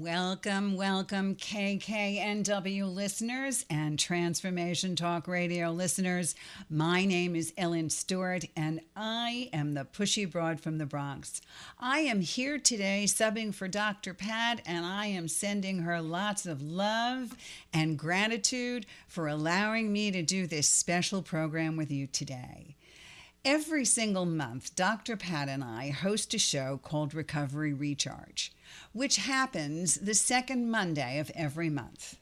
Welcome, welcome, KKNW listeners and Transformation Talk Radio listeners. My name is Ellen Stewart, and I am the pushy broad from the Bronx. I am here today subbing for Dr. Pat, and I am sending her lots of love and gratitude for allowing me to do this special program with you today. Every single month, Dr. Pat and I host a show called Recovery Recharge which happens the second Monday of every month.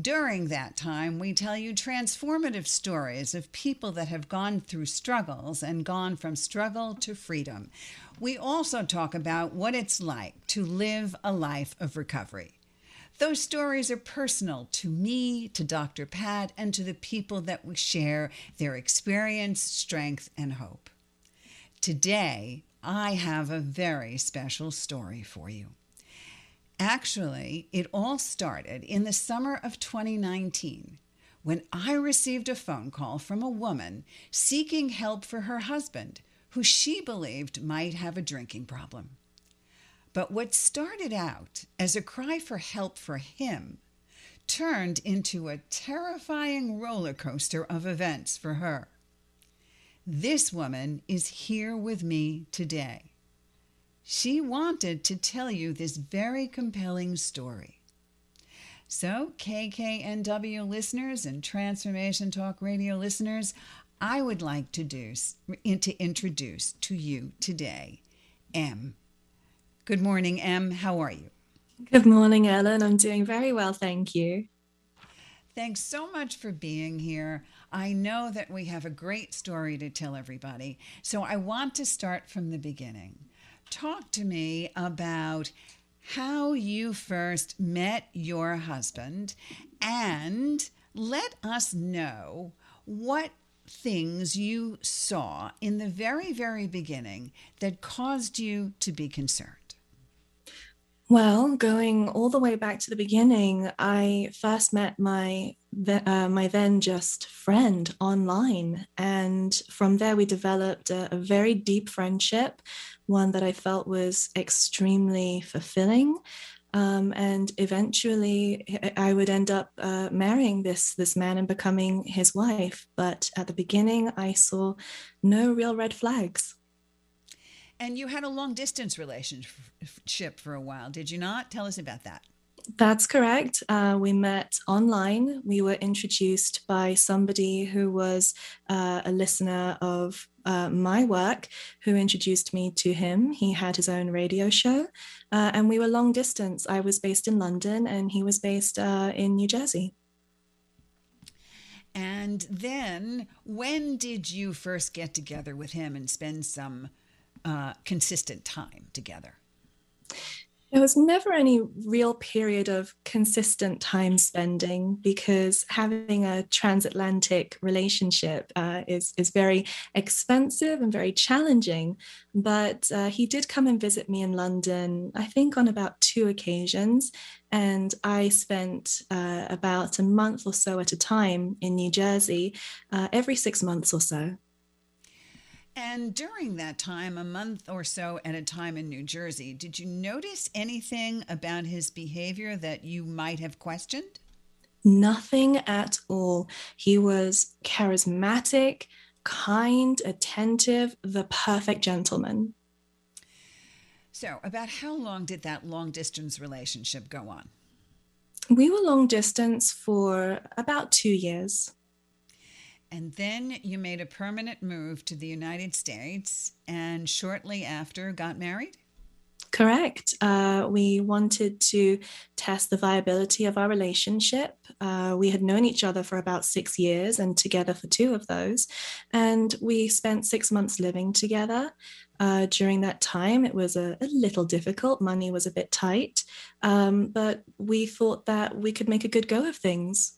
During that time, we tell you transformative stories of people that have gone through struggles and gone from struggle to freedom. We also talk about what it's like to live a life of recovery. Those stories are personal to me, to Dr. Pat, and to the people that we share their experience, strength, and hope. Today, I have a very special story for you. Actually, it all started in the summer of 2019 when I received a phone call from a woman seeking help for her husband, who she believed might have a drinking problem. But what started out as a cry for help for him turned into a terrifying roller coaster of events for her. This woman is here with me today. She wanted to tell you this very compelling story. So, KKNW listeners and Transformation Talk Radio listeners, I would like to, do, to introduce to you today M. Good morning, M. How are you? Good morning, Ellen. I'm doing very well, thank you. Thanks so much for being here. I know that we have a great story to tell everybody, so I want to start from the beginning talk to me about how you first met your husband and let us know what things you saw in the very, very beginning that caused you to be concerned. Well, going all the way back to the beginning, I first met my uh, my then just friend online, and from there we developed a, a very deep friendship, one that I felt was extremely fulfilling. Um, and eventually, I would end up uh, marrying this this man and becoming his wife. But at the beginning, I saw no real red flags. And you had a long distance relationship for a while, did you not? Tell us about that. That's correct. Uh, we met online. We were introduced by somebody who was uh, a listener of uh, my work who introduced me to him. He had his own radio show, uh, and we were long distance. I was based in London, and he was based uh, in New Jersey. And then, when did you first get together with him and spend some uh, consistent time together? There was never any real period of consistent time spending because having a transatlantic relationship uh, is, is very expensive and very challenging. But uh, he did come and visit me in London, I think on about two occasions. And I spent uh, about a month or so at a time in New Jersey uh, every six months or so. And during that time, a month or so at a time in New Jersey, did you notice anything about his behavior that you might have questioned? Nothing at all. He was charismatic, kind, attentive, the perfect gentleman. So, about how long did that long distance relationship go on? We were long distance for about two years. And then you made a permanent move to the United States and shortly after got married? Correct. Uh, we wanted to test the viability of our relationship. Uh, we had known each other for about six years and together for two of those. And we spent six months living together. Uh, during that time, it was a, a, little difficult. Money was a bit tight. Um, but we thought that we could make a good go of things.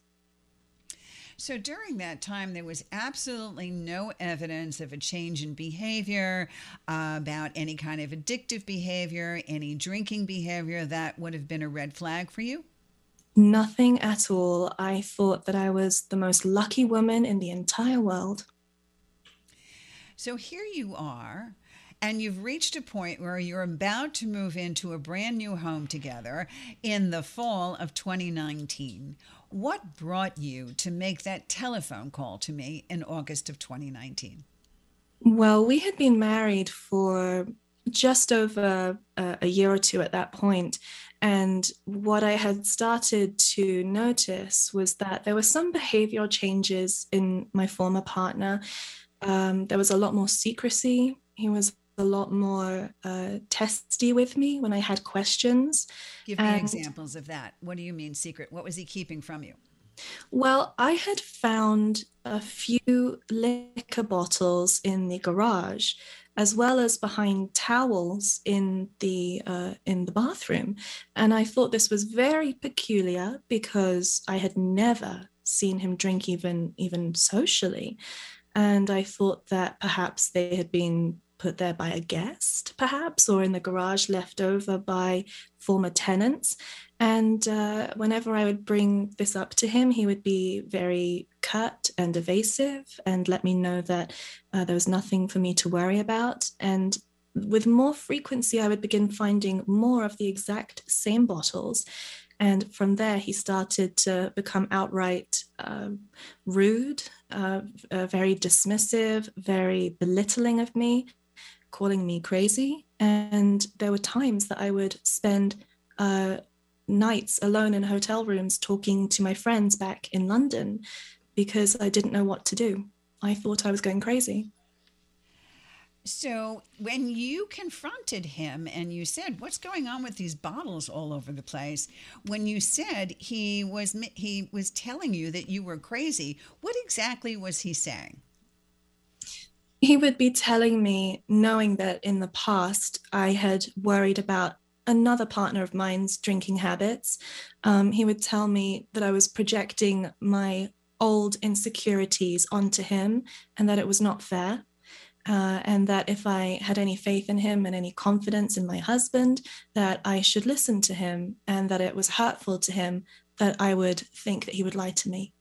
So during that time, there was absolutely no evidence of a change in behavior, uh, about any kind of addictive behavior, any drinking behavior that would have been a red flag for you? Nothing at all. I thought that I was the most lucky woman in the entire world. So here you are and you've reached a point where you're about to move into a brand new home together in the fall of 2019. What brought you to make that telephone call to me in August of 2019? Well, we had been married for just over a, year or two at that point, and what I had started to notice was that there were some behavioral changes in my former partner. Um, there was a lot more secrecy. He was a lot more uh, testy with me when I had questions. Give me and, examples of that. What do you mean secret? What was he keeping from you? Well, I had found a few liquor bottles in the garage, as well as behind towels in the uh, in the bathroom, and I thought this was very peculiar because I had never seen him drink even even socially, and I thought that perhaps they had been put there by a guest, perhaps, or in the garage left over by former tenants. And uh, whenever I would bring this up to him, he would be very curt and evasive and let me know that uh, there was nothing for me to worry about. And with more frequency, I would begin finding more of the exact same bottles. And from there, he started to become outright uh, rude, uh, uh, very dismissive, very belittling of me, calling me crazy. And there were times that I would spend uh, nights alone in hotel rooms talking to my friends back in London because I didn't know what to do. I thought I was going crazy. So, when you confronted him and you said, "What's going on with these bottles all over the place?" When you said he was he was telling you that you were crazy, what exactly was he saying? He would be telling me, knowing that in the past I had worried about another partner of mine's drinking habits. Um, he would tell me that I was projecting my old insecurities onto him and that it was not fair. Uh, and that if I had any faith in him and any confidence in my husband, that I should listen to him, and that it was hurtful to him that I would think that he would lie to me.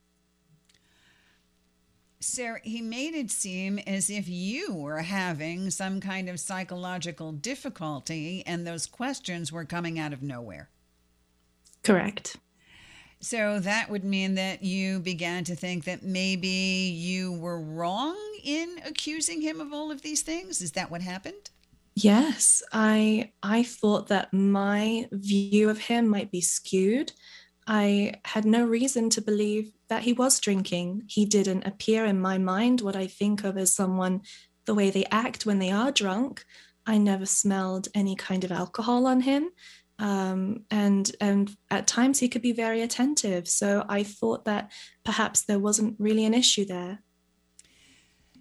Sarah, he made it seem as if you were having some kind of psychological difficulty and those questions were coming out of nowhere. Correct. So that would mean that you began to think that maybe you were wrong in accusing him of all of these things. Is that what happened? Yes, I I thought that my view of him might be skewed. I had no reason to believe that he was drinking. He didn't appear in my mind what I think of as someone, the way they act when they are drunk. I never smelled any kind of alcohol on him. Um, and and at times he could be very attentive. So I thought that perhaps there wasn't really an issue there.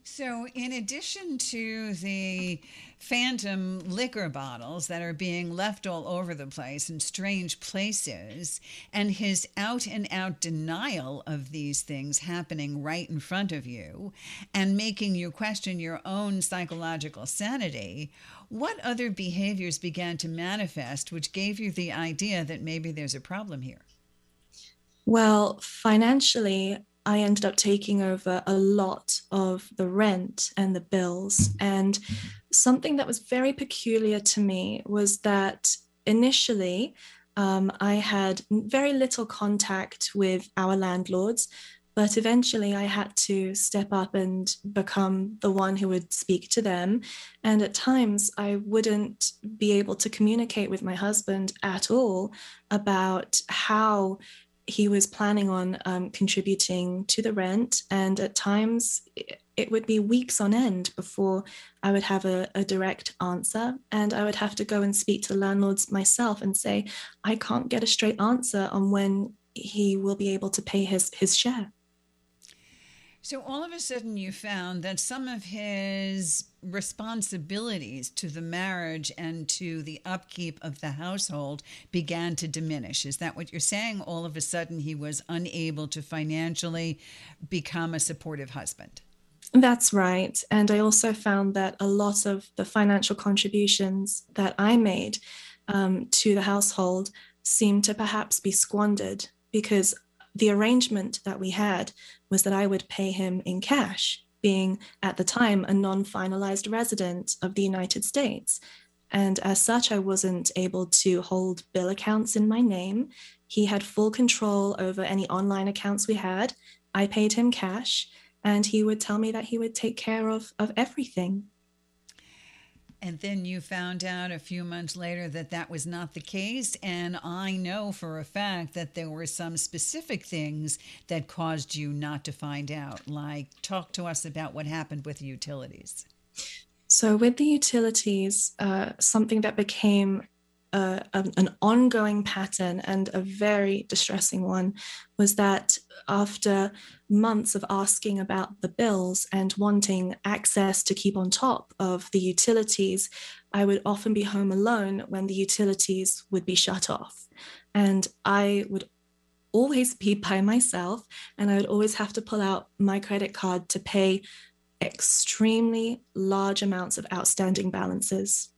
So, in addition to the phantom liquor bottles that are being left all over the place in strange places, and his out and out denial of these things happening right in front of you and making you question your own psychological sanity, what other behaviors began to manifest which gave you the idea that maybe there's a problem here? Well, financially, I ended up taking over a lot of the rent and the bills. And something that was very peculiar to me was that initially um, I had very little contact with our landlords, but eventually I had to step up and become the one who would speak to them. And at times I wouldn't be able to communicate with my husband at all about how he was planning on um, contributing to the rent. And at times it would be weeks on end before I would have a, a, direct answer. And I would have to go and speak to landlords myself and say, I can't get a straight answer on when he will be able to pay his, his share. So all of a sudden, you found that some of his responsibilities to the marriage and to the upkeep of the household began to diminish. Is that what you're saying? All of a sudden, he was unable to financially become a supportive husband. That's right. And I also found that a lot of the financial contributions that I made um, to the household seemed to perhaps be squandered because the arrangement that we had was that I would pay him in cash, being at the time a non finalized resident of the United States. And as such, I wasn't able to hold bill accounts in my name. He had full control over any online accounts we had. I paid him cash and he would tell me that he would take care of, of everything. And then you found out a few months later that that was not the case. And I know for a fact that there were some specific things that caused you not to find out. Like, talk to us about what happened with the utilities. So, with the utilities, uh, something that became uh, an ongoing pattern and a very distressing one was that after months of asking about the bills and wanting access to keep on top of the utilities, I would often be home alone when the utilities would be shut off. And I would always be by myself, and I would always have to pull out my credit card to pay extremely large amounts of outstanding balances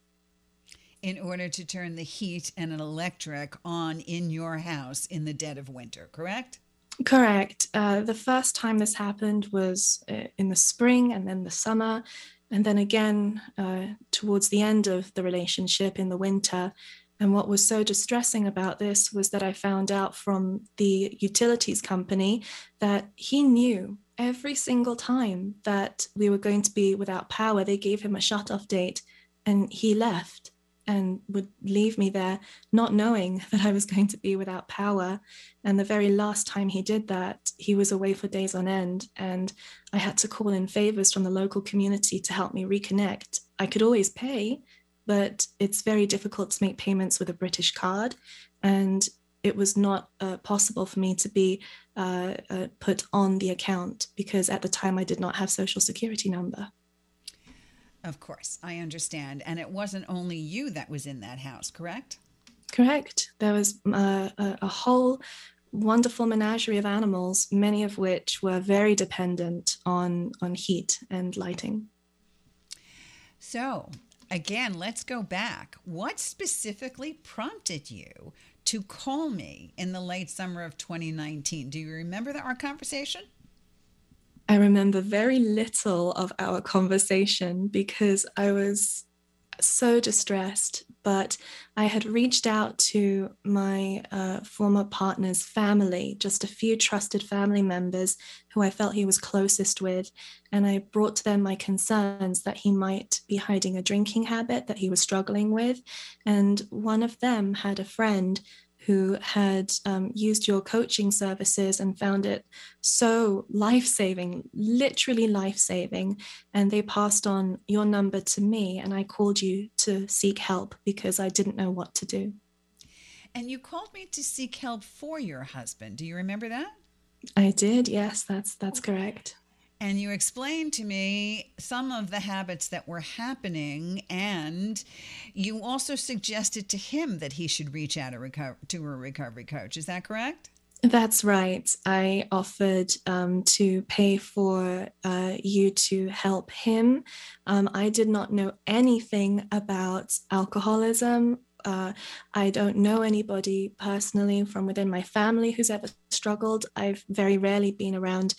in order to turn the heat and an electric on in your house in the dead of winter, correct? Correct. Uh, the first time this happened was uh, in the spring and then the summer. And then again, uh, towards the end of the relationship in the winter. And what was so distressing about this was that I found out from the utilities company that he knew every single time that we were going to be without power, they gave him a shut off date and he left and would leave me there not knowing that I was going to be without power. And the very last time he did that, he was away for days on end. And I had to call in favors from the local community to help me reconnect. I could always pay, but it's very difficult to make payments with a British card. And it was not uh, possible for me to be uh, uh, put on the account because at the time I did not have social security number. Of course, I understand. And it wasn't only you that was in that house, correct? Correct. There was uh, a, a whole wonderful menagerie of animals, many of which were very dependent on, on heat and lighting. So, again, let's go back. What specifically prompted you to call me in the late summer of 2019? Do you remember the, our conversation? I remember very little of our conversation because I was so distressed. But I had reached out to my uh, former partner's family, just a few trusted family members who I felt he was closest with. And I brought to them my concerns that he might be hiding a drinking habit that he was struggling with. And one of them had a friend who had um, used your coaching services and found it so life saving, literally life saving. And they passed on your number to me, and I called you to seek help because I didn't know what to do. And you called me to seek help for your husband. Do you remember that? I did. Yes, that's that's correct and you explained to me some of the habits that were happening and you also suggested to him that he should reach out to a recovery coach. Is that correct? That's right. I offered um, to pay for uh, you to help him. Um, i did not know anything about alcoholism. Uh, I don't know anybody personally from within my family who's ever struggled. I've very rarely been around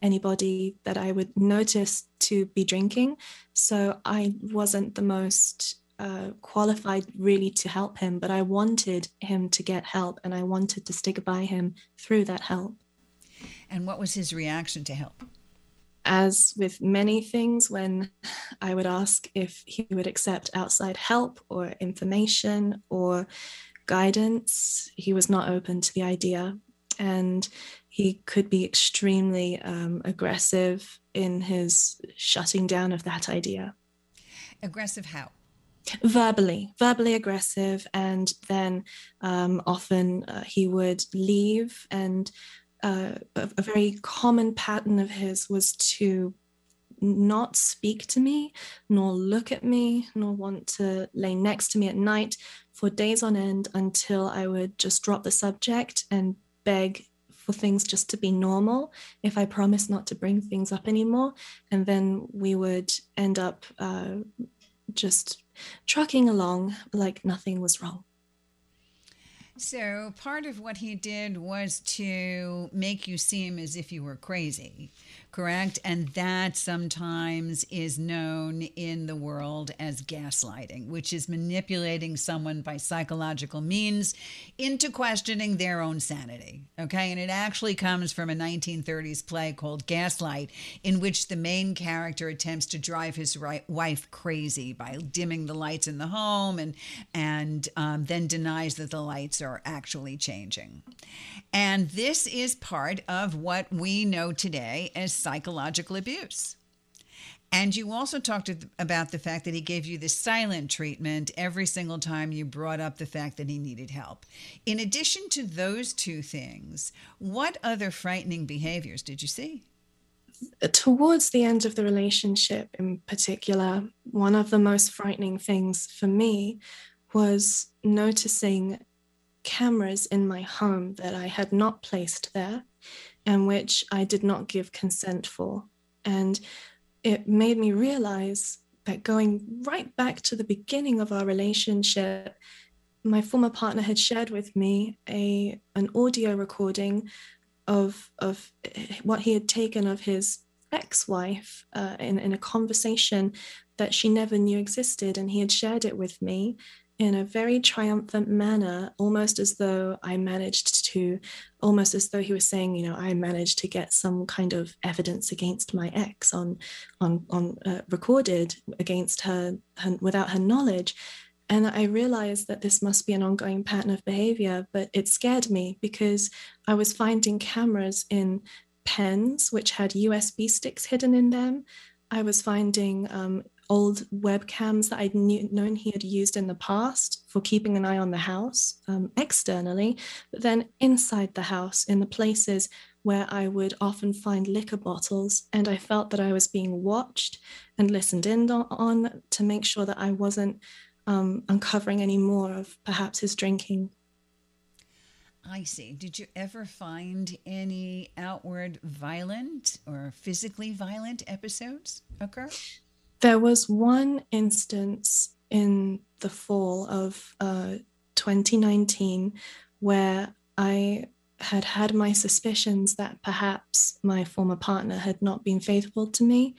anybody that I would notice to be drinking. So I wasn't the most uh, qualified really to help him, but I wanted him to get help and I wanted to stick by him through that help. And what was his reaction to help? As with many things, when I would ask if he would accept outside help or information or guidance, he was not open to the idea and he could be extremely um, aggressive in his shutting down of that idea. Aggressive how? verbally verbally aggressive and then um, often uh, he would leave and uh, a, a, very common pattern of his was to not speak to me nor look at me nor want to lay next to me at night for days on end until i would just drop the subject and beg for things just to be normal if I promise not to bring things up anymore. And then we would end up uh, just trucking along like nothing was wrong. So, part of what he did was to make you seem as if you were crazy correct? And that sometimes is known in the world as gaslighting, which is manipulating someone by psychological means into questioning their own sanity. Okay. And it actually comes from a 1930s play called Gaslight, in which the main character attempts to drive his wife crazy by dimming the lights in the home and, and um, then denies that the lights are actually changing. And this is part of what we know today as psychological abuse. And you also talked about the fact that he gave you the silent treatment every single time you brought up the fact that he needed help. In addition to those two things, what other frightening behaviors did you see? Towards the end of the relationship, in particular, one of the most frightening things for me was noticing cameras in my home that I had not placed there and which I did not give consent for. And it made me realize that going right back to the beginning of our relationship, my former partner had shared with me a an audio recording of of what he had taken of his ex-wife uh, in, in a conversation that she never knew existed and he had shared it with me in a very triumphant manner, almost as though I managed to, almost as though he was saying, you know, I managed to get some kind of evidence against my ex on, on, on uh, recorded against her, her without her knowledge. And I realized that this must be an ongoing pattern of behavior, but it scared me because I was finding cameras in pens which had USB sticks hidden in them. I was finding um, old webcams that I'd knew, known he had used in the past for keeping an eye on the house um, externally, but then inside the house in the places where I would often find liquor bottles. And I felt that I was being watched and listened in on, to make sure that I wasn't um, uncovering any more of perhaps his drinking. I see. Did you ever find any outward violent or physically violent episodes occur? There was one instance in the fall of uh, 2019 where I had had my suspicions that perhaps my former partner had not been faithful to me.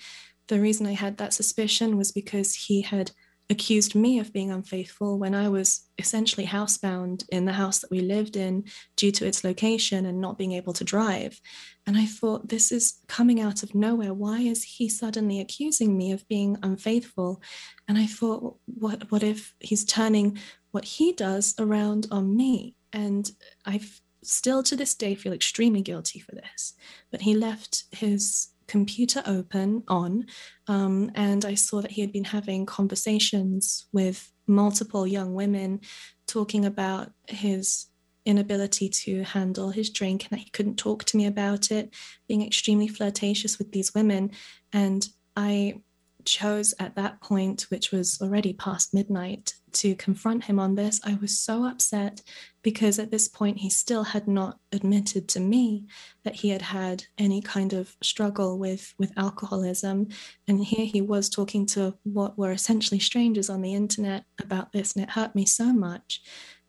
The reason I had that suspicion was because he had accused me of being unfaithful when I was essentially housebound in the house that we lived in due to its location and not being able to drive. And I thought, this is coming out of nowhere. Why is he suddenly accusing me of being unfaithful? And I thought, what, what if he's turning what he does around on me? And I still to this day feel extremely guilty for this. But he left his computer open on, um, and I saw that he had been having conversations with multiple young women talking about his inability to handle his drink and that he couldn't talk to me about it, being extremely flirtatious with these women. And I chose at that point, which was already past midnight, to confront him on this. I was so upset because at this point he still had not admitted to me that he had had any kind of struggle with with alcoholism. And here he was talking to what were essentially strangers on the internet about this and it hurt me so much.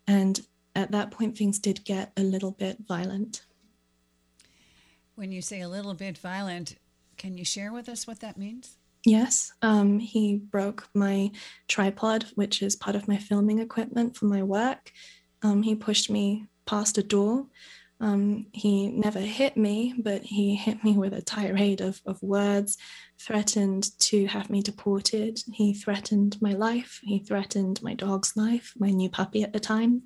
And at that point things did get a little bit violent. When you say a little bit violent can you share with us what that means Yes, um, he broke my tripod, which is part of my filming equipment for my work. Um, he pushed me past a door. Um, he never hit me, but he hit me with a tirade of, of words, threatened to have me deported. He threatened my life. He threatened my dog's life, my new puppy at the time.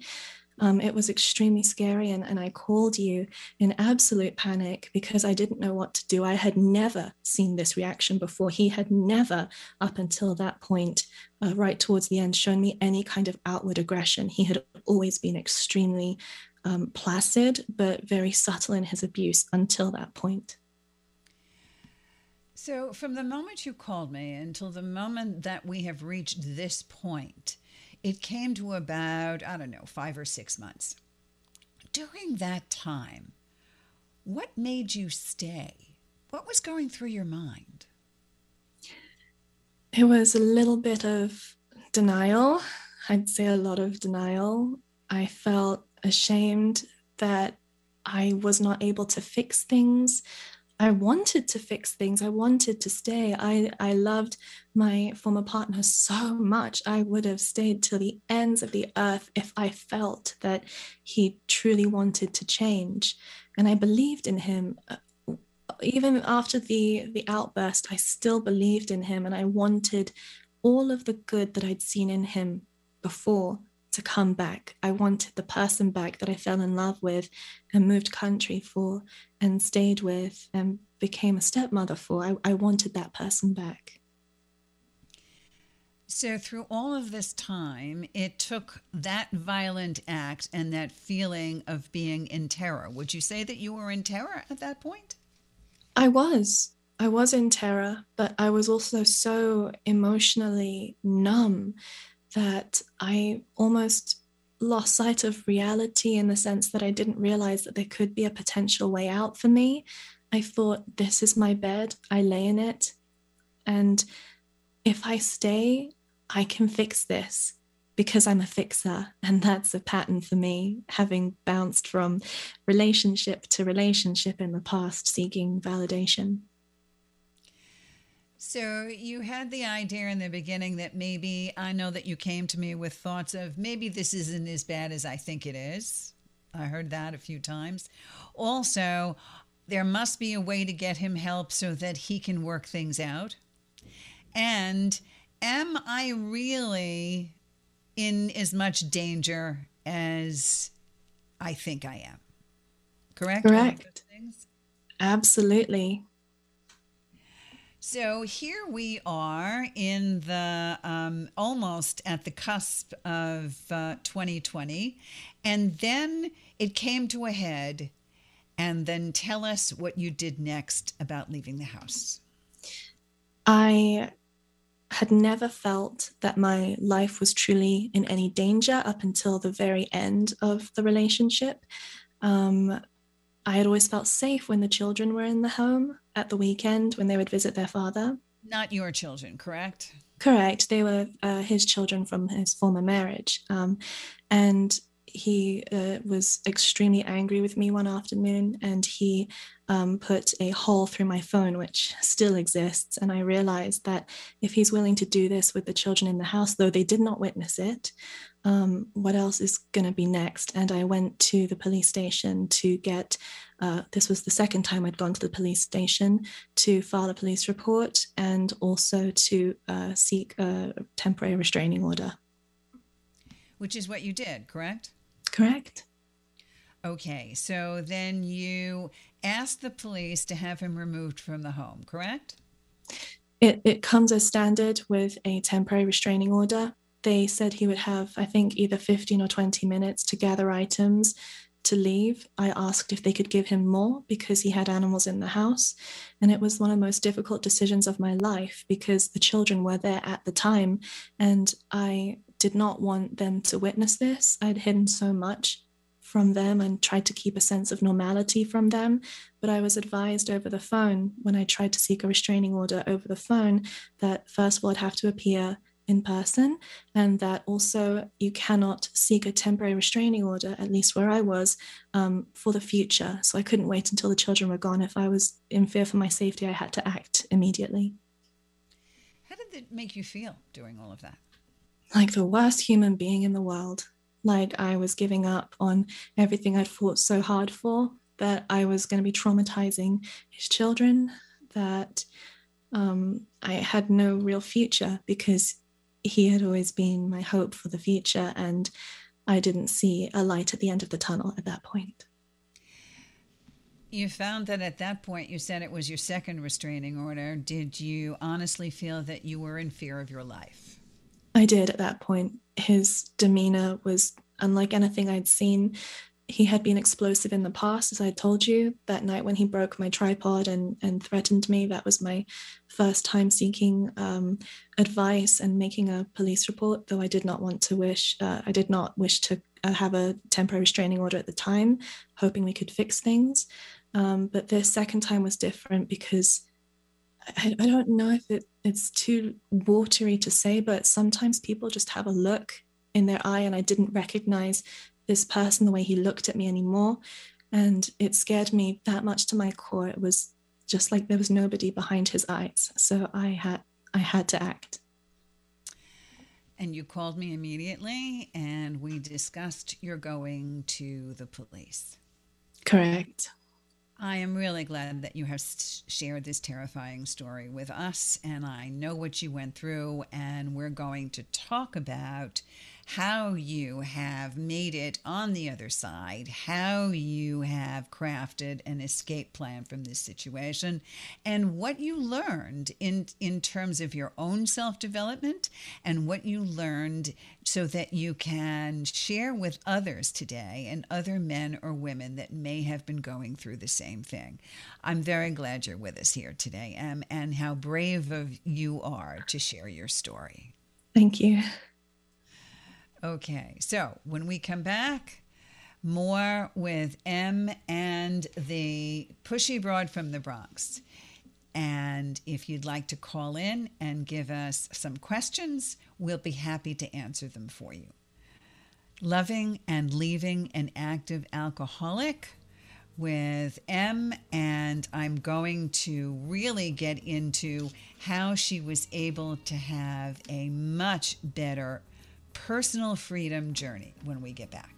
Um, it was extremely scary. And, and I called you in absolute panic because I didn't know what to do. I had never seen this reaction before. He had never, up until that point, uh, right towards the end, shown me any kind of outward aggression. He had always been extremely um, placid, but very subtle in his abuse until that point. So, from the moment you called me until the moment that we have reached this point, it came to about, I don't know, five or six months. During that time, what made you stay? What was going through your mind? It was a little bit of denial. I'd say a lot of denial. I felt ashamed that I was not able to fix things. I wanted to fix things. I wanted to stay. I, I loved my former partner so much. I would have stayed till the ends of the earth if I felt that he truly wanted to change. And I believed in him. Uh, even after the, the outburst, I still believed in him and I wanted all of the good that I'd seen in him before to come back. I wanted the person back that I fell in love with and moved country for and stayed with and became a stepmother for. I, I wanted that person back. So, through all of this time, it took that violent act and that feeling of being in terror. Would you say that you were in terror at that point? I was. I was in terror, but I was also so emotionally numb that I almost lost sight of reality in the sense that I didn't realize that there could be a potential way out for me. I thought, this is my bed, I lay in it. And if I stay, I can fix this because I'm a fixer. And that's a pattern for me, having bounced from relationship to relationship in the past, seeking validation. So you had the idea in the beginning that maybe I know that you came to me with thoughts of maybe this isn't as bad as I think it is. I heard that a few times. Also, there must be a way to get him help so that he can work things out. And am I really in as much danger as I think I am? Correct? Correct. Absolutely. So here we are in the um, almost at the cusp of uh, 2020, and then it came to a head. And then tell us what you did next about leaving the house. I had never felt that my life was truly in any danger up until the very end of the relationship. Um, I had always felt safe when the children were in the home at the weekend when they would visit their father. Not your children, correct? Correct. They were uh, his children from his former marriage. Um, and he uh, was extremely angry with me one afternoon and he um, put a hole through my phone, which still exists. And I realized that if he's willing to do this with the children in the house, though they did not witness it, um, what else is going to be next? And I went to the police station to get, uh, this was the second time I'd gone to the police station to file a police report and also to uh, seek a temporary restraining order. Which is what you did, correct? Correct. Okay, so then you asked the police to have him removed from the home, correct? It, it comes as standard with a temporary restraining order they said he would have, I think, either 15 or 20 minutes to gather items to leave. I asked if they could give him more because he had animals in the house. And it was one of the most difficult decisions of my life because the children were there at the time. And I did not want them to witness this. I'd hidden so much from them and tried to keep a sense of normality from them. But I was advised over the phone when I tried to seek a restraining order over the phone that first of all, I'd have to appear in person, and that also you cannot seek a temporary restraining order, at least where I was, um, for the future. So I couldn't wait until the children were gone. If I was in fear for my safety, I had to act immediately. How did it make you feel doing all of that? Like the worst human being in the world. Like I was giving up on everything I'd fought so hard for, that I was going to be traumatizing his children, that um, I had no real future because he had always been my hope for the future. And I didn't see a light at the end of the tunnel at that point. You found that at that point, you said it was your second restraining order. Did you honestly feel that you were in fear of your life? I did at that point. His demeanor was unlike anything I'd seen. He had been explosive in the past, as I told you. That night when he broke my tripod and, and threatened me, that was my first time seeking um, advice and making a police report, though I did not want to wish, uh, I did not wish to uh, have a temporary restraining order at the time, hoping we could fix things. Um, but this second time was different because I, I don't know if it, it's too watery to say, but sometimes people just have a look in their eye, and I didn't recognize this person the way he looked at me anymore. And it scared me that much to my core. It was just like there was nobody behind his eyes. So I had I had to act. And you called me immediately and we discussed your going to the police. Correct. I am really glad that you have shared this terrifying story with us, and I know what you went through, and we're going to talk about how you have made it on the other side, how you have crafted an escape plan from this situation, and what you learned in, in terms of your own self development and what you learned so that you can share with others today and other men or women that may have been going through the same thing. I'm very glad you're with us here today, Em, and how brave of you are to share your story. Thank you. Okay, so when we come back, more with M and the pushy broad from the Bronx. And if you'd like to call in and give us some questions, we'll be happy to answer them for you. Loving and leaving an active alcoholic with M, and I'm going to really get into how she was able to have a much better personal freedom journey when we get back.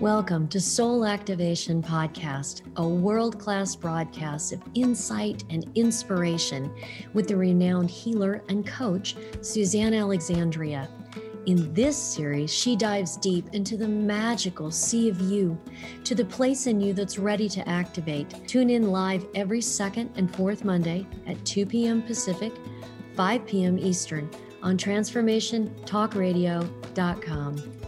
Welcome to Soul Activation Podcast, a world class broadcast of insight and inspiration with the renowned healer and coach, Suzanne Alexandria. In this series, she dives deep into the magical sea of you, to the place in you that's ready to activate. Tune in live every second and fourth Monday at 2 p.m. Pacific, 5 p.m. Eastern on TransformationTalkRadio.com.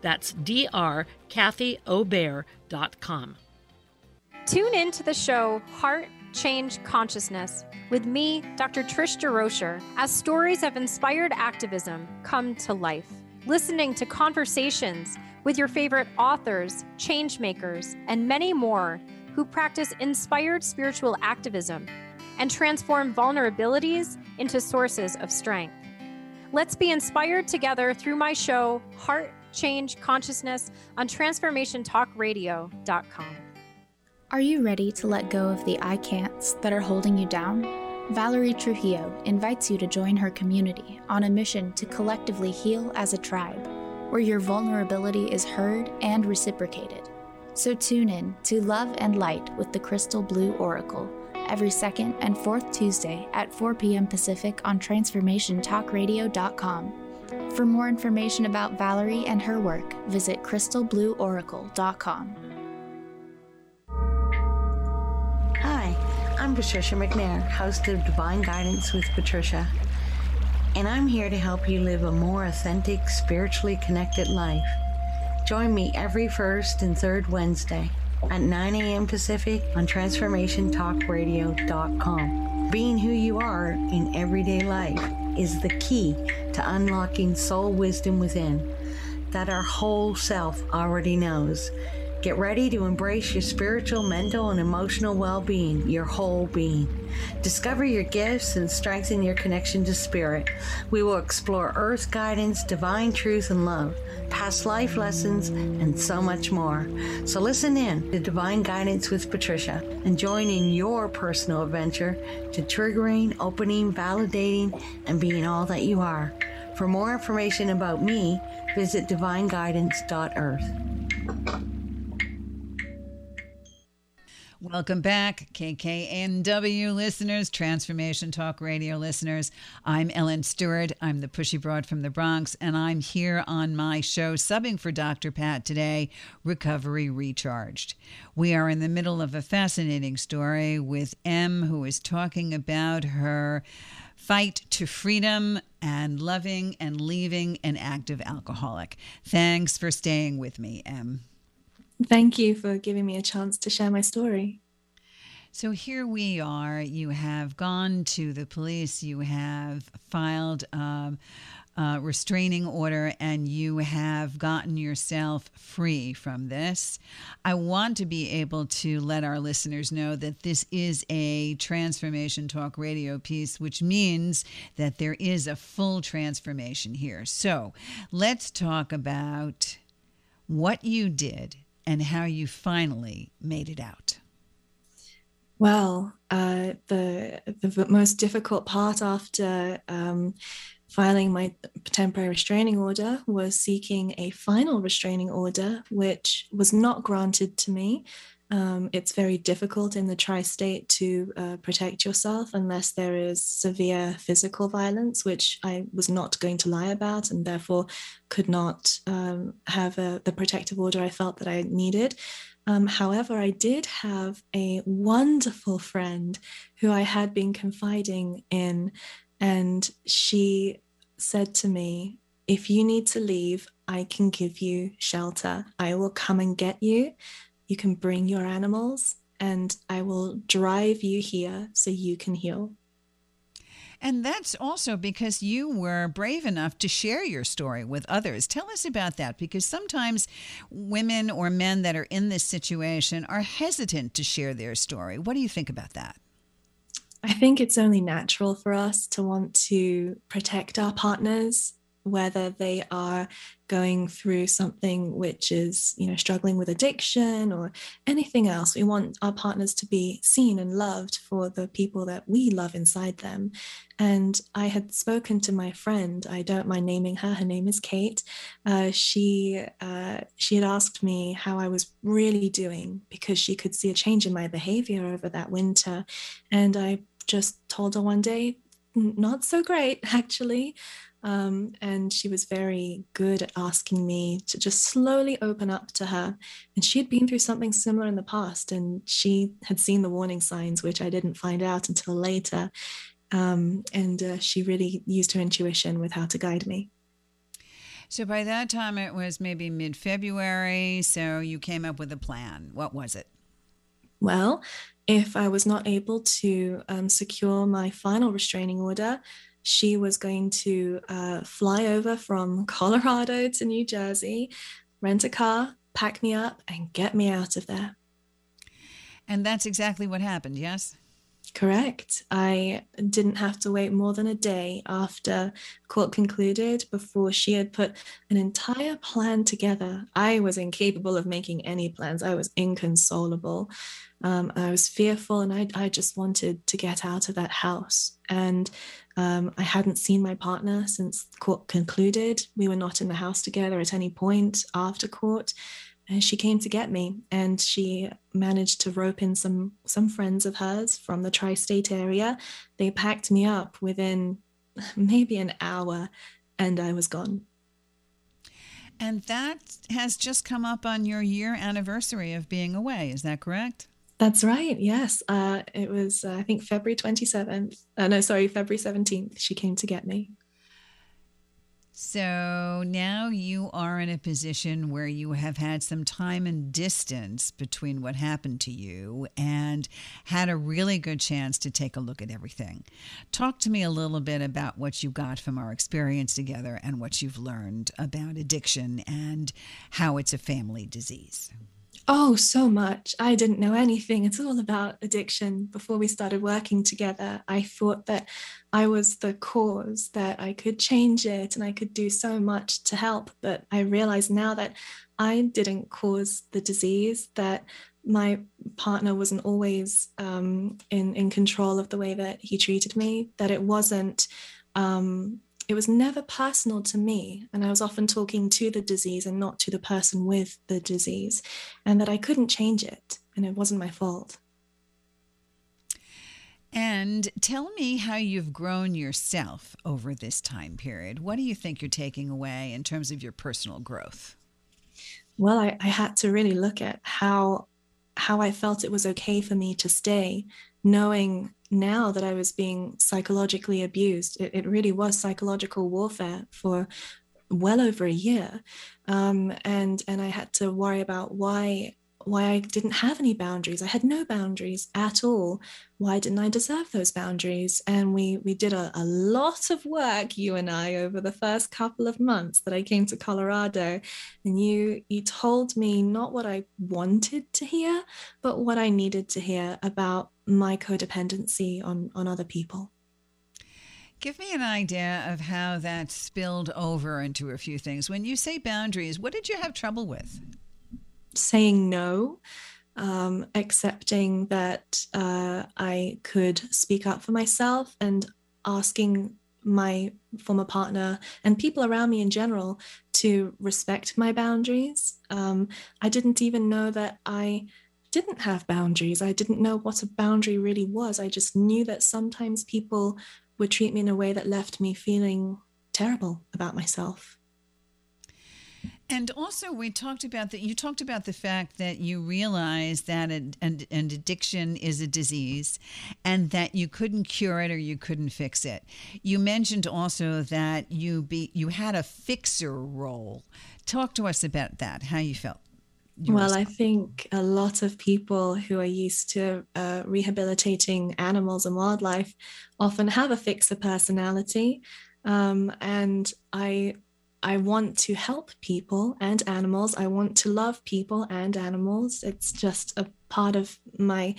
That's drkathyobear.com. Tune in to the show Heart Change Consciousness with me, Dr. Trish DeRocher, as stories of inspired activism come to life. Listening to conversations with your favorite authors, changemakers, and many more who practice inspired spiritual activism and transform vulnerabilities into sources of strength. Let's be inspired together through my show, Heart change consciousness on transformationtalkradio.com. Are you ready to let go of the I can'ts that are holding you down? Valerie Trujillo invites you to join her community on a mission to collectively heal as a tribe, where your vulnerability is heard and reciprocated. So tune in to Love and Light with the Crystal Blue Oracle every second and fourth Tuesday at 4 p.m. Pacific on TransformationTalkRadio.com. For more information about Valerie and her work, visit crystalblueoracle.com. Hi, I'm Patricia McNair, host of Divine Guidance with Patricia. and I'm here to help you live a more authentic, spiritually connected life. Join me every first and third Wednesday at 9 a.m. Pacific on TransformationTalkRadio.com. Being who you are in everyday life is the key to unlocking soul wisdom within that our whole self already knows. Get ready to embrace your spiritual, mental, and emotional well being, your whole being. Discover your gifts and strengthen your connection to spirit. We will explore earth guidance, divine truth, and love, past life lessons, and so much more. So listen in to Divine Guidance with Patricia and join in your personal adventure to triggering, opening, validating, and being all that you are. For more information about me, visit divineguidance.earth. Welcome back, KKNW listeners, Transformation Talk Radio listeners. I'm Ellen Stewart. I'm the pushy broad from the Bronx, and I'm here on my show, subbing for Dr. Pat today, Recovery Recharged. We are in the middle of a fascinating story with M, who is talking about her fight to freedom and loving and leaving an active alcoholic. Thanks for staying with me, M. Thank you for giving me a chance to share my story. So here we are. You have gone to the police, you have filed um, a restraining order, and you have gotten yourself free from this. I want to be able to let our listeners know that this is a transformation talk radio piece, which means that there is a full transformation here. So let's talk about what you did and how you finally made it out. Well, uh, the the most difficult part after um, filing my temporary restraining order was seeking a final restraining order, which was not granted to me. Um, it's very difficult in the tri state to uh, protect yourself unless there is severe physical violence, which I was not going to lie about and therefore could not um, have a, the protective order I felt that I needed. Um, however, I did have a wonderful friend who I had been confiding in, and she said to me, If you need to leave, I can give you shelter. I will come and get you you can bring your animals, and I will drive you here so you can heal. And that's also because you were brave enough to share your story with others. Tell us about that because sometimes women or men that are in this situation are hesitant to share their story. What do you think about that? I think it's only natural for us to want to protect our partners whether they are going through something which is you know struggling with addiction or anything else. We want our partners to be seen and loved for the people that we love inside them. And i had spoken to my friend i don't mind naming her her name is kate. Uh, she uh, she had asked me how i was really doing because she could see a change in my behavior over that winter. And i just told her one day not so great actually um, and she was very good at asking me to just slowly open up to her. And she had been through something similar in the past, and she had seen the warning signs, which I didn't find out until later. Um, and uh, she really used her intuition with how to guide me. So by that time, it was maybe mid February. So you came up with a plan. What was it? Well, if I was not able to um, secure my final restraining order, she was going to uh, fly over from Colorado to New Jersey, rent a car, pack me up, and get me out of there. And that's exactly what happened, yes? Correct. I didn't have to wait more than a day after court concluded before she had put an entire plan together. I was incapable of making any plans, I was inconsolable. Um, I was fearful and I, I just wanted to get out of that house. And um, I hadn't seen my partner since court concluded. We were not in the house together at any point after court. And she came to get me and she managed to rope in some some friends of hers from the tri-state area. They packed me up within maybe an hour and I was gone. And that has just come up on your year anniversary of being away. Is that correct? That's right. Yes. Uh, it was, uh, I think, February 27th. Uh, no, sorry, February 17th. She came to get me. So now you are in a position where you have had some time and distance between what happened to you and had a really good chance to take a look at everything. Talk to me a little bit about what you got from our experience together and what you've learned about addiction and how it's a family disease. Oh, so much. I didn't know anything at all about addiction before we started working together. I thought that I was the cause, that I could change it and I could do so much to help. But I realize now that I didn't cause the disease, that my partner wasn't always um, in, in control of the way that he treated me, that it wasn't. Um, it was never personal to me. And I was often talking to the disease and not to the person with the disease, and that I couldn't change it and it wasn't my fault. And tell me how you've grown yourself over this time period. What do you think you're taking away in terms of your personal growth? Well, I, I had to really look at how how I felt it was okay for me to stay, knowing now that I was being psychologically abused. It, it really was psychological warfare for well over a year, um, and and I had to worry about why why I didn't have any boundaries. I had no boundaries at all. Why didn't I deserve those boundaries? And we we did a, a lot of work, you and I, over the first couple of months that I came to Colorado. And you you told me not what I wanted to hear, but what I needed to hear about my codependency on, on other people. Give me an idea of how that spilled over into a few things. When you say boundaries, what did you have trouble with? Saying no, um, accepting that uh, I could speak up for myself, and asking my former partner and people around me in general to respect my boundaries. Um, I didn't even know that I didn't have boundaries. I didn't know what a boundary really was. I just knew that sometimes people would treat me in a way that left me feeling terrible about myself. And also, we talked about that. You talked about the fact that you realized that an, an, an, addiction is a disease, and that you couldn't cure it or you couldn't fix it. You mentioned also that you be you had a fixer role. Talk to us about that. How you felt. Well, I think a lot of people who are used to uh, rehabilitating animals and wildlife often have a fixer personality. Um, and I I want to help people and animals. I want to love people and animals. It's just a part of my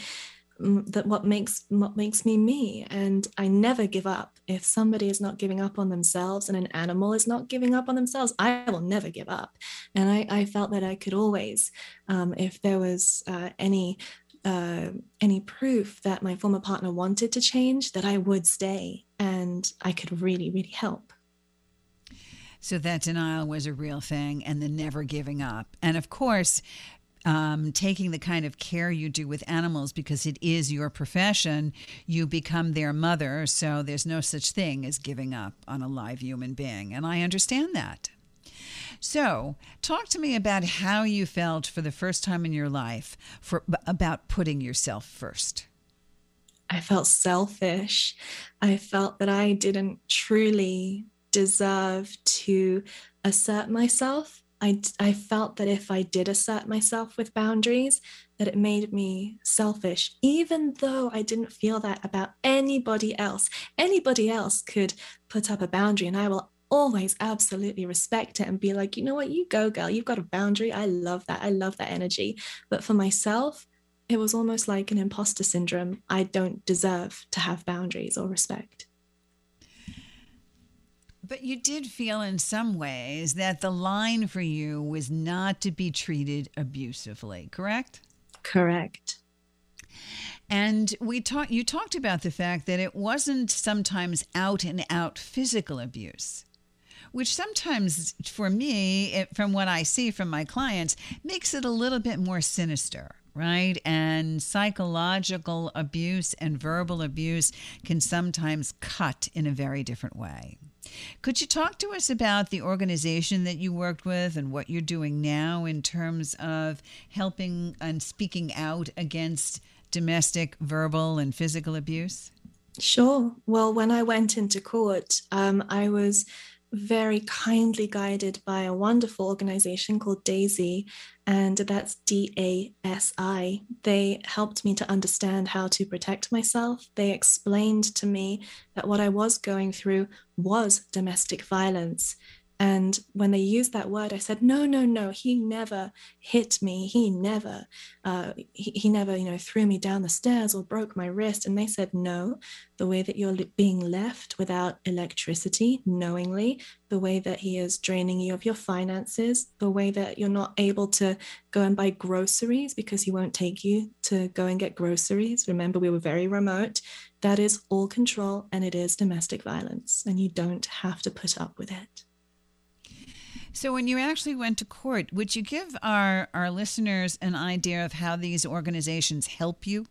that what makes what makes me me and i never give up if somebody is not giving up on themselves and an animal is not giving up on themselves i will never give up and i, I felt that i could always um, if there was uh, any uh, any proof that my former partner wanted to change that i would stay and i could really really help so that denial was a real thing and the never giving up. And of course, um, taking the kind of care you do with animals because it is your profession, you become their mother. So there's no such thing as giving up on a live human being. And I understand that. So, talk to me about how you felt for the first time in your life for about putting yourself first. I felt selfish. I felt that I didn't truly deserve to assert myself. I, I felt that if I did assert myself with boundaries, that it made me selfish, even though I didn't feel that about anybody else. Anybody else could put up a boundary, and I will always absolutely respect it and be like, you know what, you go, girl, you've got a boundary. I love that. I love that energy. But for myself, it was almost like an imposter syndrome. I don't deserve to have boundaries or respect. But you did feel in some ways that the line for you was not to be treated abusively, correct? Correct. And we talked you talked about the fact that it wasn't sometimes out and out physical abuse which sometimes for me it, from what i see from my clients makes it a little bit more sinister right? And psychological abuse and verbal abuse can sometimes cut in a very different way. Could you talk to us about the organization that you worked with and what you're doing now in terms of helping and speaking out against domestic, verbal, and physical abuse? Sure. Well, when I went into court, um, I was very kindly guided by a wonderful organization called DASI, and that's D A S I. They helped me to understand how to protect myself. They explained to me that what I was going through was domestic violence. And when they used that word, I said, no, no, no, he never hit me. He never, uh, he, he never, you know, threw me down the stairs or broke my wrist. And they said, no, the way that you're being left without electricity knowingly, the way that he is draining you of your finances, the way that you're not able to go and buy groceries because he won't take you to go and get groceries. Remember, we were very remote. That is all control and it is domestic violence, and you don't have to put up with it. So, when you actually went to court, would you give our, our listeners an idea of how these organizations help you?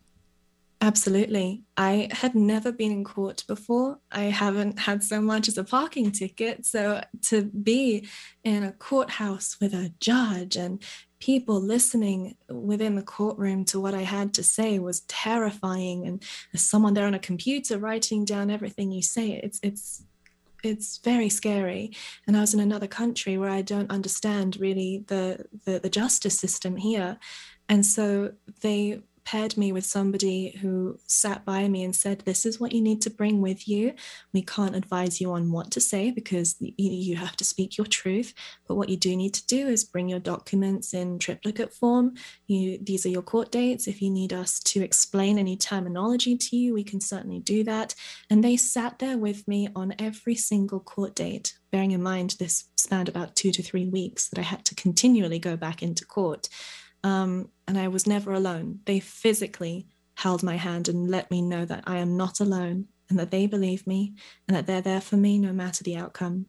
Absolutely. I had never been in court before. I haven't had so much as a parking ticket. So, to be in a courthouse with a judge and people listening within the courtroom to what I had to say was terrifying. And there's someone there on a computer writing down everything you say. It's, it's, it's very scary. And i was in another country where i don't understand really the, the the, justice system here. And so they paired me with somebody who sat by me and said, This is what you need to bring with you. We can't advise you on what to say because you have to speak your truth. But what you do need to do is bring your documents in triplicate form. You, these are your court dates. If you need us to explain any terminology to you, we can certainly do that. And they sat there with me on every single court date. Bearing in mind, this spanned about two to three weeks that I had to continually go back into court. Um, and I was never alone. They physically held my hand and let me know that I am not alone and that they believe me and that they're there for me no matter the outcome.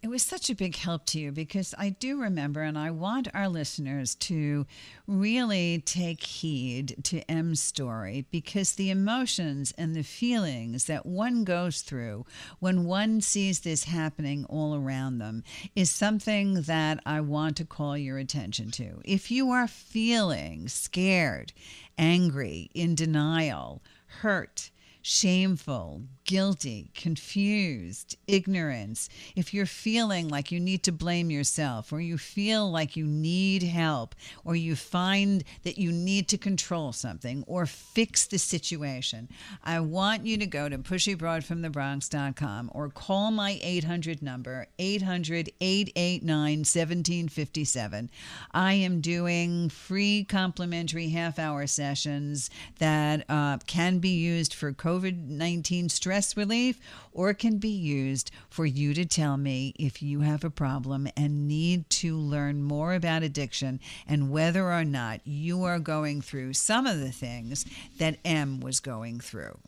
It was such a big help to you because I do remember, and I want our listeners to really take heed to M's story because the emotions and the feelings that one goes through when one sees this happening all around them is something that I want to call your attention to. If you are feeling scared, angry, in denial, hurt, shameful, guilty, confused, ignorance, if you're feeling like you need to blame yourself, or you feel like you need help, or you find that you need to control something or fix the situation, I want you to go to pushybroadfromthebronx.com or call my 800 number, 800 889 1757. I am doing free complimentary half hour sessions that uh, can be used for COVID 19 stress relief, or can be used for you to tell me if you have a problem and need to learn more about addiction and whether or not you are going through some of the things that M was going through.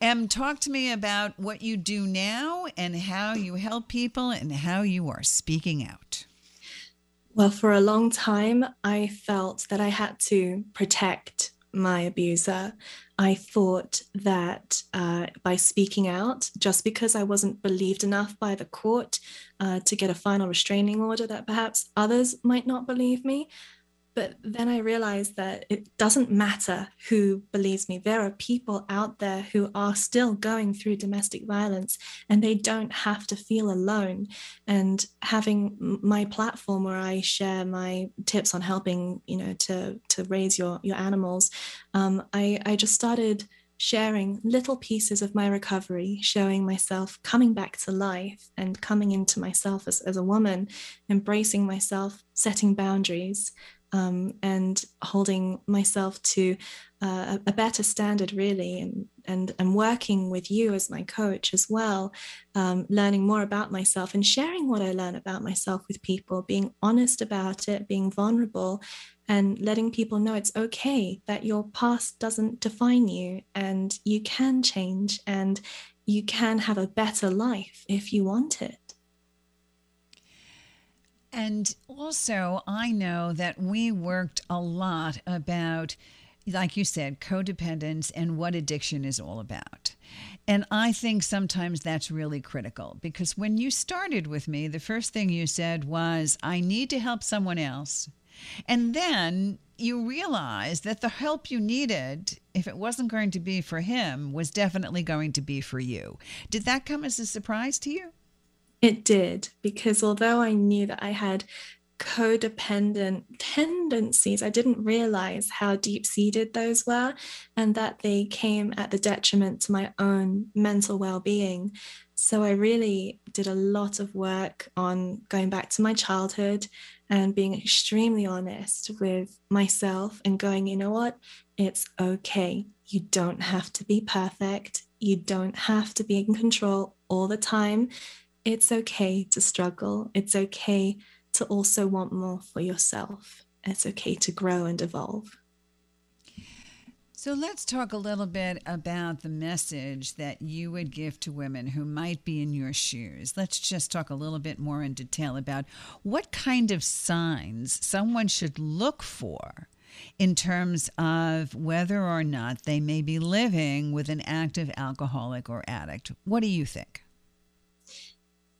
M, talk to me about what you do now and how you help people and how you are speaking out. Well, for a long time, I felt that I had to protect my abuser. I thought that uh, by speaking out, just because I wasn't believed enough by the court uh, to get a final restraining order, that perhaps others might not believe me, but then I realized that it doesn't matter who believes me. There are people out there who are still going through domestic violence and they don't have to feel alone. And having my platform where I share my tips on helping, you know, to, to raise your, your animals, um, I, I just started sharing little pieces of my recovery, showing myself coming back to life and coming into myself as, as a woman, embracing myself, setting boundaries, um, and holding myself to uh, a better standard, really, and, and, and working with you as my coach as well, um, learning more about myself and sharing what I learn about myself with people, being honest about it, being vulnerable, and letting people know it's okay that your past doesn't define you and you can change and you can have a better life if you want it. And also, I know that we worked a lot about, like you said, codependence and what addiction is all about. And I think sometimes that's really critical because when you started with me, the first thing you said was, I need to help someone else. And then you realized that the help you needed, if it wasn't going to be for him, was definitely going to be for you. Did that come as a surprise to you? It did, because although I knew that I had codependent tendencies, I didn't realize how deep seated those were and that they came at the detriment to my own mental well being. So I really did a lot of work on going back to my childhood and being extremely honest with myself and going, you know what? It's okay. You don't have to be perfect. You don't have to be in control all the time. It's okay to struggle. It's okay to also want more for yourself. It's okay to grow and evolve. So let's talk a little bit about the message that you would give to women who might be in your shoes. Let's just talk a little bit more in detail about what kind of signs someone should look for in terms of whether or not they may be living with an active alcoholic or addict. What do you think?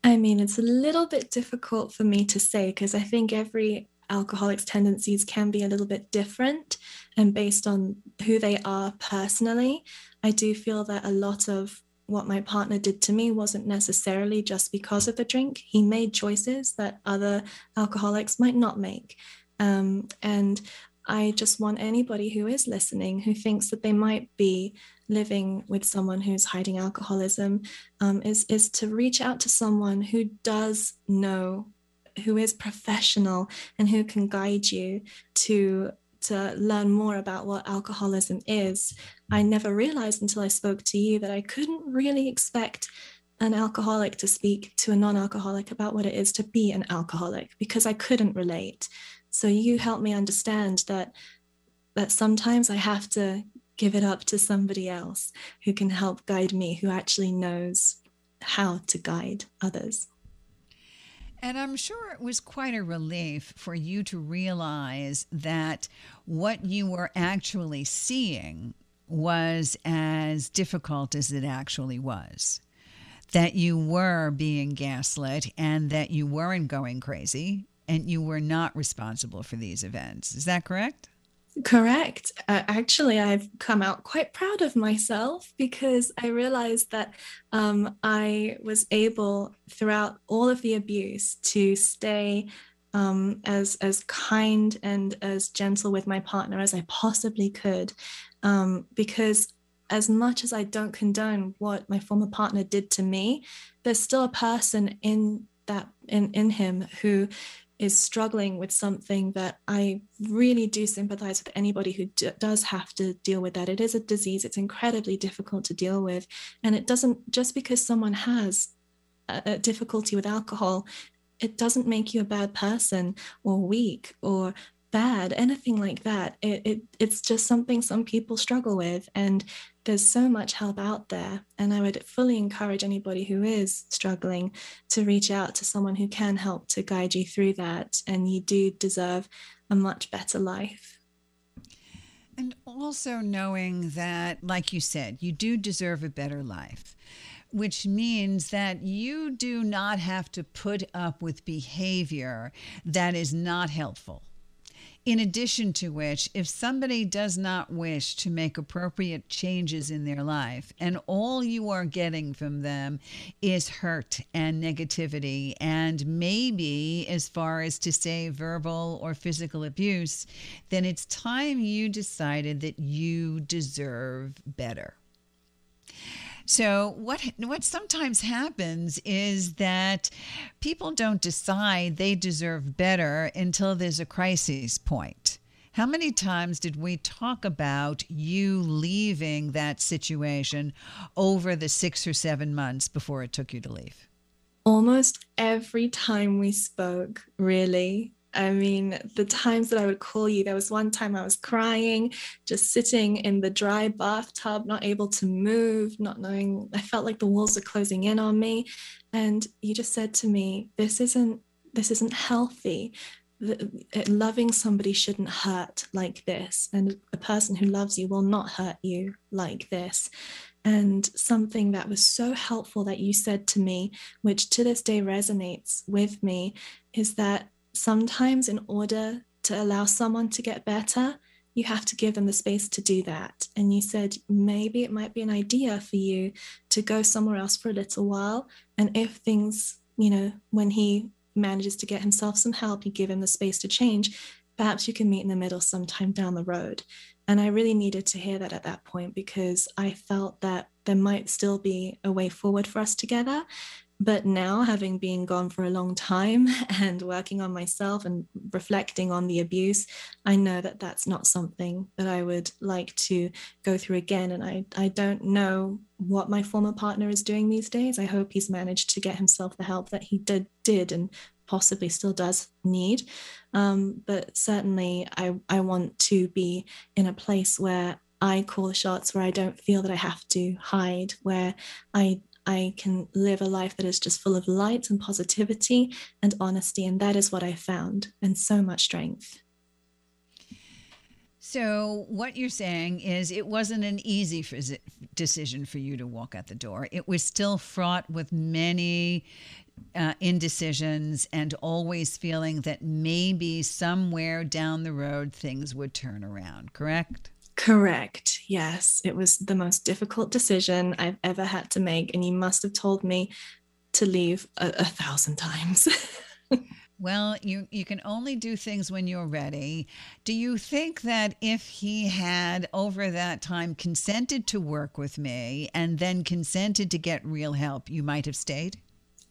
I mean, it's a little bit difficult for me to say because I think every alcoholics' tendencies can be a little bit different and based on who they are personally. I do feel that a lot of what my partner did to me wasn't necessarily just because of the drink. He made choices that other alcoholics might not make. Um, and I just want anybody who is listening who thinks that they might be living with someone who's hiding alcoholism um, is, is to reach out to someone who does know who is professional and who can guide you to to learn more about what alcoholism is. I never realized until I spoke to you that I couldn't really expect an alcoholic to speak to a non-alcoholic about what it is to be an alcoholic because I couldn't relate. So you helped me understand that that sometimes I have to give it up to somebody else who can help guide me, who actually knows how to guide others. And I'm sure it was quite a relief for you to realize that what you were actually seeing was as difficult as it actually was. That you were being gaslit and that you weren't going crazy and you were not responsible for these events. Is that correct? Correct. Uh, actually, I've come out quite proud of myself because I realized that um, I was able, throughout all of the abuse, to stay um, as as kind and as gentle with my partner as I possibly could, um, because as much as I don't condone what my former partner did to me, there's still a person in that in in him who is struggling with something that I really do sympathize with anybody who d- does have to deal with that. It is a disease, it's incredibly difficult to deal with. And it doesn't, just because someone has a, a difficulty with alcohol, it doesn't make you a bad person or weak or bad, anything like that. It, it, it's just something some people struggle with. And there's so much help out there. And I would fully encourage anybody who is struggling to reach out to someone who can help to guide you through that. And you do deserve a much better life. And also knowing that, like you said, you do deserve a better life which means that you do not have to put up with behavior that is not helpful. In addition to which, if somebody does not wish to make appropriate changes in their life, and all you are getting from them is hurt and negativity, and maybe as far as to say verbal or physical abuse, then it's time you decided that you deserve better. So what what sometimes happens is that people don't decide they deserve better until there's a crisis point. How many times did we talk about you leaving that situation over the 6 or 7 months before it took you to leave? Almost every time we spoke, really. I mean, the times that I would call you, there was one time I was crying, just sitting in the dry bathtub, not able to move, not knowing, I felt like the walls were closing in on me. And you just said to me, this isn't, this isn't healthy. Uh, loving somebody shouldn't hurt like this. And a person who loves you will not hurt you like this. And something that was so helpful that you said to me, which to this day resonates with me, is that sometimes in order to allow someone to get better, you have to give them the space to do that. And you said maybe it might be an idea for you to go somewhere else for a little while. And if things, you know, when he manages to get himself some help, you give him the space to change. Perhaps you can meet in the middle sometime down the road. And I really needed to hear that at that point because I felt that there might still be a way forward for us together. But now, having been gone for a long time and working on myself and reflecting on the abuse, I know that that's not something that I would like to go through again. And I, I don't know what my former partner is doing these days. I hope he's managed to get himself the help that he did, did and possibly still does need. Um, but certainly, I, I want to be in a place where I call shots, where I don't feel that I have to hide, where I I can live a life that is just full of light and positivity and honesty. And that is what I found, and so much strength. So, what you're saying is it wasn't an easy decision for you to walk out the door. It was still fraught with many uh, indecisions and always feeling that maybe somewhere down the road things would turn around, correct? Correct. Yes. It was the most difficult decision I've ever had to make. And you must have told me to leave a, a thousand times. well, you, you can only do things when you're ready. Do you think that if he had, over that time, consented to work with me and then consented to get real help, you might have stayed?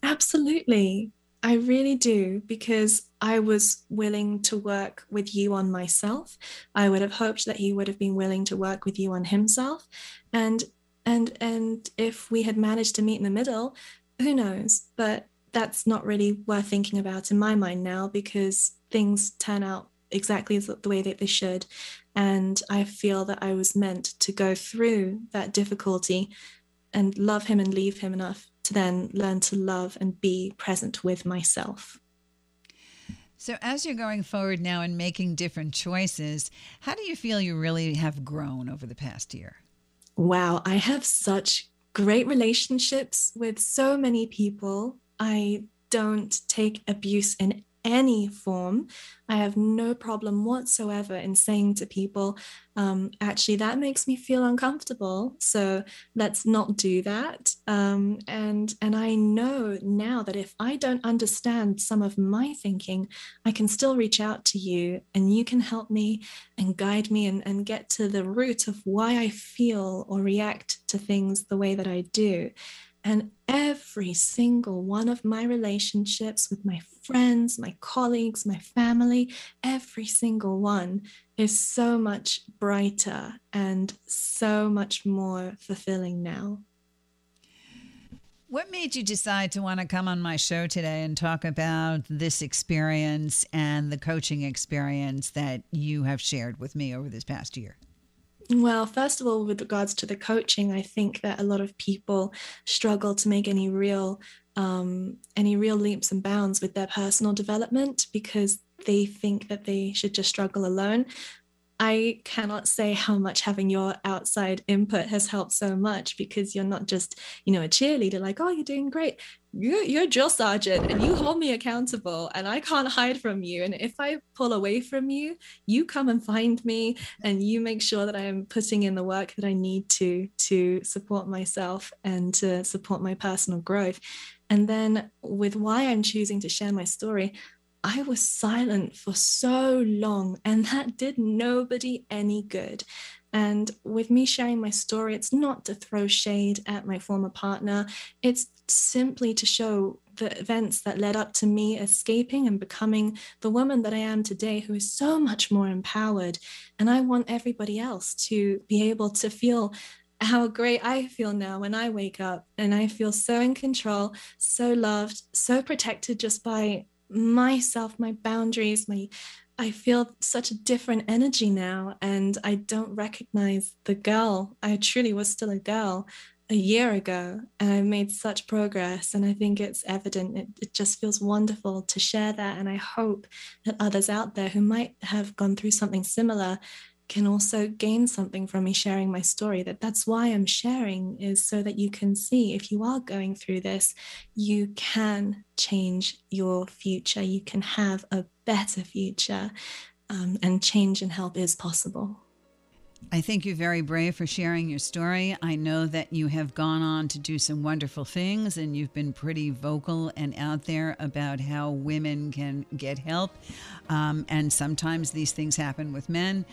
Absolutely. I really do because I was willing to work with you on myself. I would have hoped that he would have been willing to work with you on himself. And and and if we had managed to meet in the middle, who knows? But that's not really worth thinking about in my mind now because things turn out exactly the way that they should. And I feel that I was meant to go through that difficulty and love him and leave him enough to then learn to love and be present with myself. So, as you're going forward now and making different choices, how do you feel you really have grown over the past year? Wow, I have such great relationships with so many people. I don't take abuse in any form. I have no problem whatsoever in saying to people, um, actually, that makes me feel uncomfortable. So let's not do that. Um, and and I know now that if I don't understand some of my thinking, I can still reach out to you, and you can help me and guide me and, and get to the root of why I feel or react to things the way that I do. And every single one of my relationships with my friends, my colleagues, my family, every single one is so much brighter and so much more fulfilling now. What made you decide to want to come on my show today and talk about this experience and the coaching experience that you have shared with me over this past year? Well, first of all, with regards to the coaching, I think that a lot of people struggle to make any real um, any real leaps and bounds with their personal development because they think that they should just struggle alone. I cannot say how much having your outside input has helped so much because you're not just, you know, a cheerleader like, oh, you're doing great. You're, you're a drill sergeant and you hold me accountable and I can't hide from you. And if I pull away from you, you come and find me and you make sure that I am putting in the work that I need to to support myself and to support my personal growth. And then with why I'm choosing to share my story, I was silent for so long, and that did nobody any good. And with me sharing my story, it's not to throw shade at my former partner, it's simply to show the events that led up to me escaping and becoming the woman that I am today, who is so much more empowered. And I want everybody else to be able to feel how great I feel now when I wake up and I feel so in control, so loved, so protected just by myself, my boundaries, my I feel such a different energy now, and I don't recognize the girl. I truly was still a girl a year ago, and I've made such progress. And I think it's evident. It, it just feels wonderful to share that. And I hope that others out there who might have gone through something similar can also gain something from me sharing my story that that's why i'm sharing is so that you can see if you are going through this you can change your future you can have a better future um, and change and help is possible. I think you're very brave for sharing your story. I know that you have gone on to do some wonderful things and you've been pretty vocal and out there about how women can get help. Um, and sometimes these things happen with men.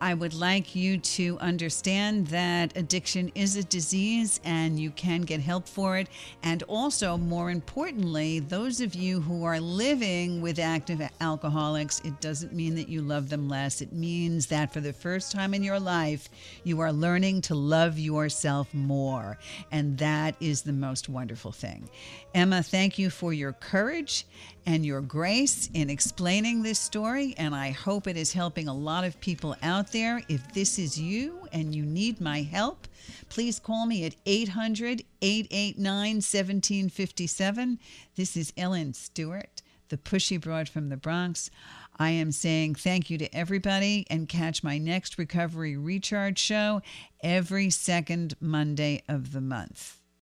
I would like you to understand that addiction is a disease and you can get help for it. And also, more importantly, those of you who are living with active alcoholics, it doesn't mean that you love them less. It means that for the first time in your life, you are learning to love yourself more. And that is the most wonderful thing. Emma, thank you for your courage and your grace in explaining this story. And I hope it is helping a lot of people out there. If this is you and you need my help, please call me at 800 889 1757. This is Ellen Stewart, the pushy broad from the Bronx. I am saying thank you to everybody and catch my next Recovery Recharge show every second Monday of the month.